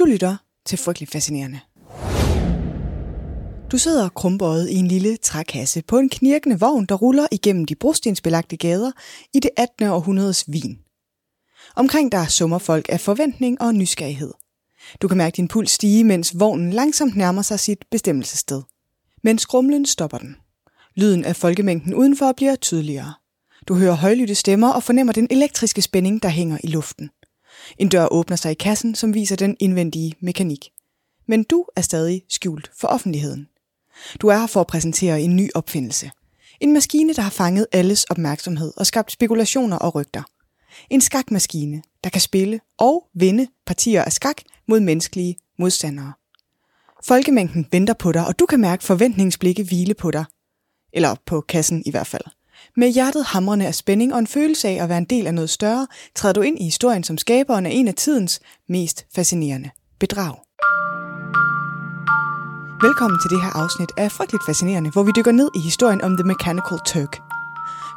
Du lytter til Frygtelig Fascinerende. Du sidder krumbøjet i en lille trækasse på en knirkende vogn, der ruller igennem de brostensbelagte gader i det 18. århundredes Wien. Omkring dig summer folk af forventning og nysgerrighed. Du kan mærke din puls stige, mens vognen langsomt nærmer sig sit bestemmelsessted. Men skrumlen stopper den. Lyden af folkemængden udenfor bliver tydeligere. Du hører højlytte stemmer og fornemmer den elektriske spænding, der hænger i luften. En dør åbner sig i kassen, som viser den indvendige mekanik. Men du er stadig skjult for offentligheden. Du er her for at præsentere en ny opfindelse. En maskine, der har fanget alles opmærksomhed og skabt spekulationer og rygter. En skakmaskine, der kan spille og vinde partier af skak mod menneskelige modstandere. Folkemængden venter på dig, og du kan mærke forventningsblikke hvile på dig. Eller på kassen i hvert fald. Med hjertet hamrende af spænding og en følelse af at være en del af noget større, træder du ind i historien som skaberen af en af tidens mest fascinerende bedrag. Velkommen til det her afsnit af Frygteligt Fascinerende, hvor vi dykker ned i historien om The Mechanical Turk.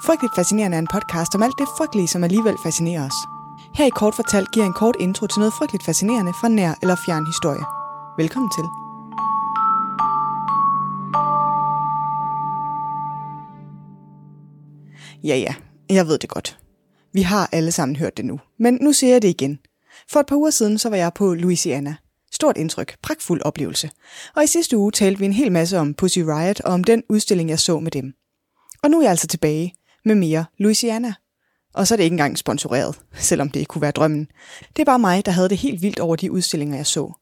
Frygteligt Fascinerende er en podcast om alt det frygtelige, som alligevel fascinerer os. Her i Kort Fortalt giver en kort intro til noget frygteligt fascinerende fra nær eller fjern historie. Velkommen til. Ja, ja, jeg ved det godt. Vi har alle sammen hørt det nu, men nu siger jeg det igen. For et par uger siden, så var jeg på Louisiana. Stort indtryk, pragtfuld oplevelse. Og i sidste uge talte vi en hel masse om Pussy Riot og om den udstilling, jeg så med dem. Og nu er jeg altså tilbage med mere Louisiana. Og så er det ikke engang sponsoreret, selvom det kunne være drømmen. Det er bare mig, der havde det helt vildt over de udstillinger, jeg så.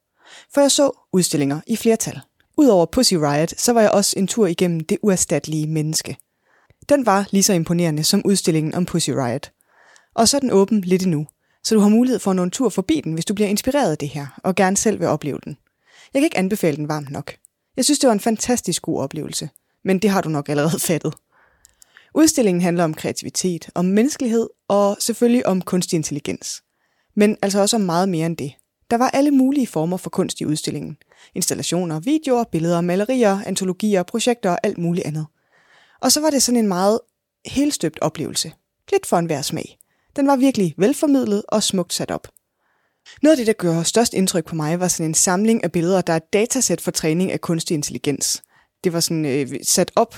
For jeg så udstillinger i flertal. Udover Pussy Riot, så var jeg også en tur igennem det uerstattelige menneske. Den var lige så imponerende som udstillingen om Pussy Riot. Og så er den åben lidt endnu, så du har mulighed for at nå en tur forbi den, hvis du bliver inspireret af det her, og gerne selv vil opleve den. Jeg kan ikke anbefale den varmt nok. Jeg synes, det var en fantastisk god oplevelse, men det har du nok allerede fattet. Udstillingen handler om kreativitet, om menneskelighed og selvfølgelig om kunstig intelligens. Men altså også om meget mere end det. Der var alle mulige former for kunst i udstillingen. Installationer, videoer, billeder, malerier, antologier, projekter og alt muligt andet. Og så var det sådan en meget helstøbt oplevelse. Lidt for enhver smag. Den var virkelig velformidlet og smukt sat op. Noget af det, der gjorde størst indtryk på mig, var sådan en samling af billeder, der er et datasæt for træning af kunstig intelligens. Det var sådan øh, sat op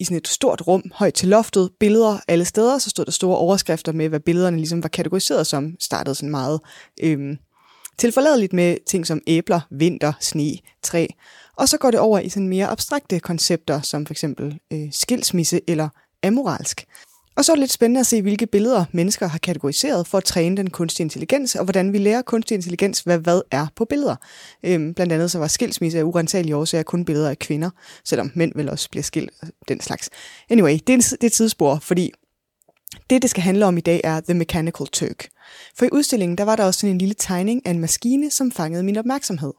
i sådan et stort rum, højt til loftet, billeder alle steder, så stod der store overskrifter med, hvad billederne ligesom var kategoriseret som, startede sådan meget øh, tilforladeligt med ting som æbler, vinter, sne, træ, og så går det over i sådan mere abstrakte koncepter, som for eksempel øh, skilsmisse eller amoralsk. Og så er det lidt spændende at se, hvilke billeder mennesker har kategoriseret for at træne den kunstige intelligens, og hvordan vi lærer kunstig intelligens, hvad hvad er på billeder. Øhm, blandt andet så var skilsmisse af urensagelige årsager kun billeder af kvinder, selvom mænd vel også bliver skilt den slags. Anyway, det er, en, det er et tidsspor, fordi det, det skal handle om i dag, er The Mechanical Turk. For i udstillingen, der var der også sådan en lille tegning af en maskine, som fangede min opmærksomhed.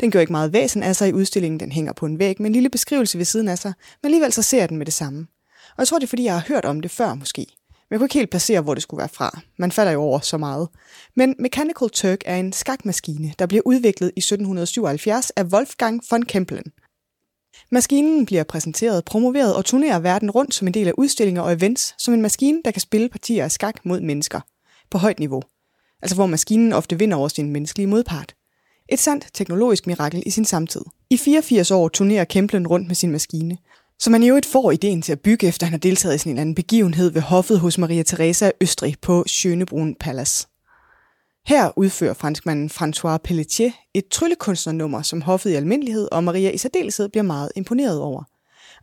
Den gjorde ikke meget væsen af sig i udstillingen, den hænger på en væg med en lille beskrivelse ved siden af sig, men alligevel så ser jeg den med det samme. Og jeg tror, det er fordi, jeg har hørt om det før måske. Men jeg kunne ikke helt placere, hvor det skulle være fra. Man falder jo over så meget. Men Mechanical Turk er en skakmaskine, der bliver udviklet i 1777 af Wolfgang von Kempelen. Maskinen bliver præsenteret, promoveret og turnerer verden rundt som en del af udstillinger og events, som en maskine, der kan spille partier af skak mod mennesker. På højt niveau. Altså hvor maskinen ofte vinder over sin menneskelige modpart. Et sandt teknologisk mirakel i sin samtid. I 84 år turnerer Kemplen rundt med sin maskine, så man i øvrigt får ideen til at bygge, efter han har deltaget i sådan en anden begivenhed ved hoffet hos Maria Teresa af Østrig på Schönebrunn Palace. Her udfører franskmanden François Pelletier et tryllekunstnernummer, som hoffet i almindelighed og Maria i særdeleshed bliver meget imponeret over.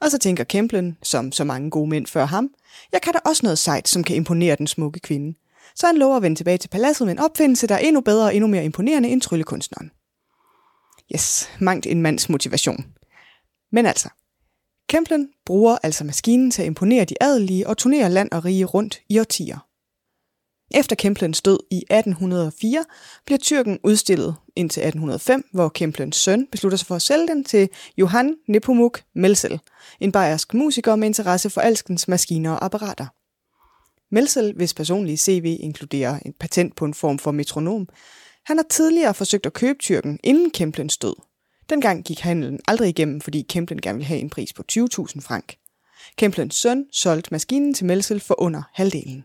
Og så tænker Kemplen, som så mange gode mænd før ham, jeg kan da også noget sejt, som kan imponere den smukke kvinde. Så han lover at vende tilbage til paladset med en opfindelse, der er endnu bedre og endnu mere imponerende end tryllekunstneren. Yes, mangt en mands motivation. Men altså, Kemplen bruger altså maskinen til at imponere de adelige og turnere land og rige rundt i årtier. Efter Kemplens død i 1804 bliver tyrken udstillet indtil 1805, hvor Kemplens søn beslutter sig for at sælge den til Johann Nepomuk Melsel, en bayersk musiker med interesse for alskens maskiner og apparater. Melsel, hvis personlige CV inkluderer en patent på en form for metronom, han har tidligere forsøgt at købe tyrken inden Kemplens død. Dengang gik handelen aldrig igennem, fordi Kemplen gerne ville have en pris på 20.000 frank. Kemplens søn solgte maskinen til Melsel for under halvdelen.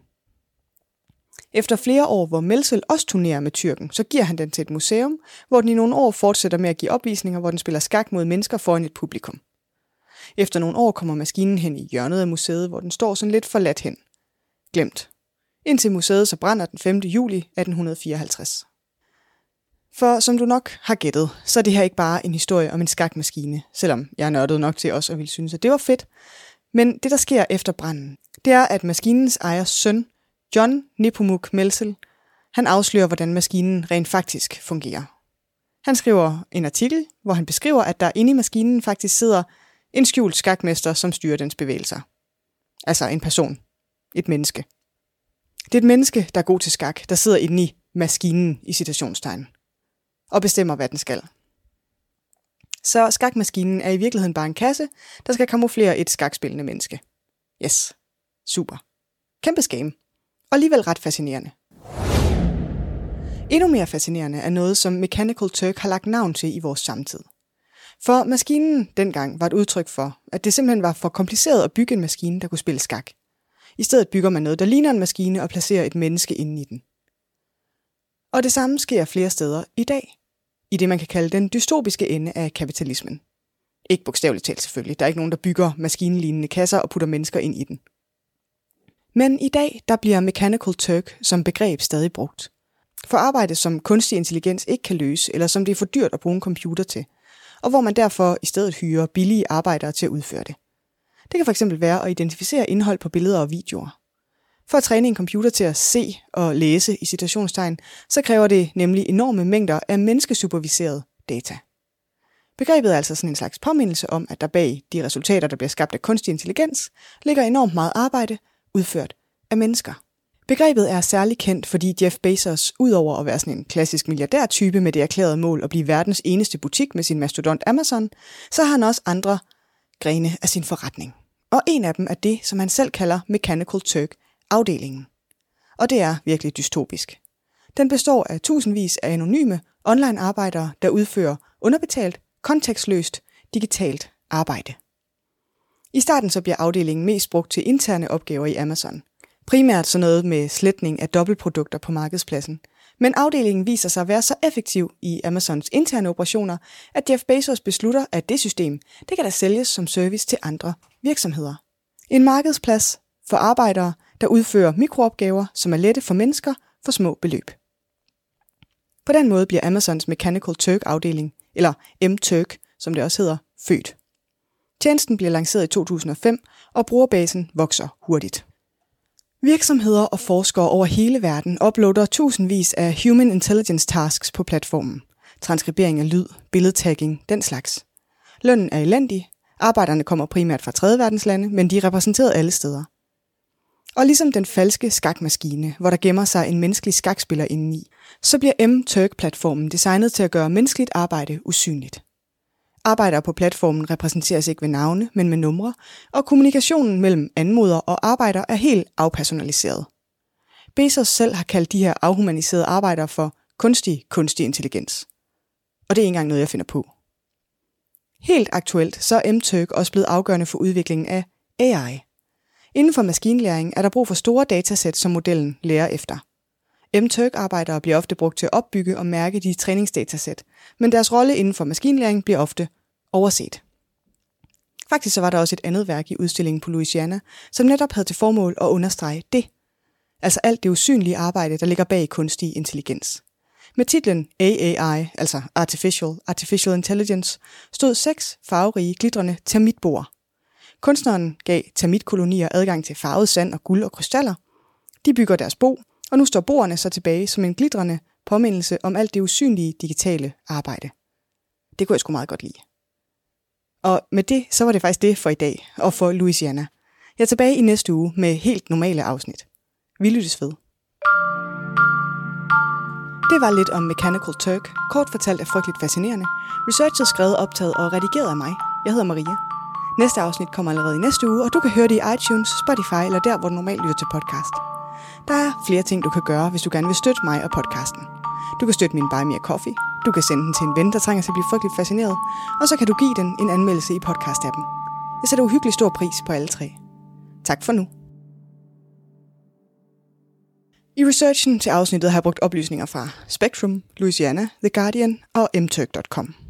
Efter flere år, hvor Melsel også turnerer med tyrken, så giver han den til et museum, hvor den i nogle år fortsætter med at give opvisninger, hvor den spiller skak mod mennesker foran et publikum. Efter nogle år kommer maskinen hen i hjørnet af museet, hvor den står sådan lidt forladt hen. Glemt. Indtil museet så brænder den 5. juli 1854. For som du nok har gættet, så er det her ikke bare en historie om en skakmaskine, selvom jeg er nørdet nok til også at ville synes, at det var fedt. Men det, der sker efter branden, det er, at maskinens ejers søn, John Nepomuk Melsel, han afslører, hvordan maskinen rent faktisk fungerer. Han skriver en artikel, hvor han beskriver, at der inde i maskinen faktisk sidder en skjult skakmester, som styrer dens bevægelser. Altså en person. Et menneske. Det er et menneske, der er god til skak, der sidder inde i maskinen i citationstegn. Og bestemmer, hvad den skal. Så skakmaskinen er i virkeligheden bare en kasse, der skal kamuflere et skakspillende menneske. Yes. Super. Kæmpe skam. Og alligevel ret fascinerende. Endnu mere fascinerende er noget, som Mechanical Turk har lagt navn til i vores samtid. For maskinen dengang var et udtryk for, at det simpelthen var for kompliceret at bygge en maskine, der kunne spille skak. I stedet bygger man noget, der ligner en maskine og placerer et menneske inde i den. Og det samme sker flere steder i dag. I det, man kan kalde den dystopiske ende af kapitalismen. Ikke bogstaveligt talt selvfølgelig. Der er ikke nogen, der bygger maskinelignende kasser og putter mennesker ind i den. Men i dag, der bliver Mechanical Turk som begreb stadig brugt. For arbejde, som kunstig intelligens ikke kan løse, eller som det er for dyrt at bruge en computer til, og hvor man derfor i stedet hyrer billige arbejdere til at udføre det. Det kan fx være at identificere indhold på billeder og videoer. For at træne en computer til at se og læse i citationstegn, så kræver det nemlig enorme mængder af menneskesuperviseret data. Begrebet er altså sådan en slags påmindelse om, at der bag de resultater, der bliver skabt af kunstig intelligens, ligger enormt meget arbejde, udført af mennesker. Begrebet er særlig kendt, fordi Jeff Bezos, udover at være sådan en klassisk milliardærtype med det erklærede mål at blive verdens eneste butik med sin mastodont Amazon, så har han også andre grene af sin forretning. Og en af dem er det, som han selv kalder Mechanical Turk afdelingen. Og det er virkelig dystopisk. Den består af tusindvis af anonyme online arbejdere, der udfører underbetalt, kontekstløst, digitalt arbejde. I starten så bliver afdelingen mest brugt til interne opgaver i Amazon. Primært sådan noget med sletning af dobbeltprodukter på markedspladsen. Men afdelingen viser sig at være så effektiv i Amazons interne operationer, at Jeff Bezos beslutter, at det system det kan da sælges som service til andre virksomheder. En markedsplads for arbejdere, der udfører mikroopgaver, som er lette for mennesker for små beløb. På den måde bliver Amazons Mechanical Turk afdeling, eller M-Turk, som det også hedder, født. Tjenesten bliver lanceret i 2005, og brugerbasen vokser hurtigt. Virksomheder og forskere over hele verden uploader tusindvis af Human Intelligence Tasks på platformen. Transkribering af lyd, billedtagging, den slags. Lønnen er elendig. Arbejderne kommer primært fra tredje verdenslande, men de er repræsenteret alle steder. Og ligesom den falske skakmaskine, hvor der gemmer sig en menneskelig skakspiller indeni, så bliver M-Turk-platformen designet til at gøre menneskeligt arbejde usynligt. Arbejdere på platformen repræsenteres ikke ved navne, men med numre, og kommunikationen mellem anmoder og arbejder er helt afpersonaliseret. Bezos selv har kaldt de her afhumaniserede arbejdere for kunstig kunstig intelligens. Og det er ikke engang noget, jeg finder på. Helt aktuelt så er MTurk også blevet afgørende for udviklingen af AI. Inden for maskinlæring er der brug for store datasæt, som modellen lærer efter. MTurk-arbejdere bliver ofte brugt til at opbygge og mærke de træningsdatasæt, men deres rolle inden for maskinlæring bliver ofte overset. Faktisk så var der også et andet værk i udstillingen på Louisiana, som netop havde til formål at understrege det. Altså alt det usynlige arbejde, der ligger bag kunstig intelligens. Med titlen AAI, altså Artificial, Artificial Intelligence, stod seks farverige, glitrende termitboer. Kunstneren gav termitkolonier adgang til farvet sand og guld og krystaller. De bygger deres bo, og nu står bordene så tilbage som en glitrende påmindelse om alt det usynlige digitale arbejde. Det kunne jeg sgu meget godt lide. Og med det, så var det faktisk det for i dag, og for Louisiana. Jeg er tilbage i næste uge med helt normale afsnit. Vi lyttes ved. Det var lidt om Mechanical Turk, kort fortalt er frygteligt fascinerende. Researchet skrevet, optaget og redigeret af mig. Jeg hedder Maria. Næste afsnit kommer allerede i næste uge, og du kan høre det i iTunes, Spotify eller der, hvor du normalt lytter til podcast. Der er flere ting, du kan gøre, hvis du gerne vil støtte mig og podcasten. Du kan støtte min Buy Me a Coffee. Du kan sende den til en ven, der trænger til at blive frygteligt fascineret. Og så kan du give den en anmeldelse i podcast-appen. Jeg sætter uhyggelig stor pris på alle tre. Tak for nu. I researchen til afsnittet har jeg brugt oplysninger fra Spectrum, Louisiana, The Guardian og mturk.com.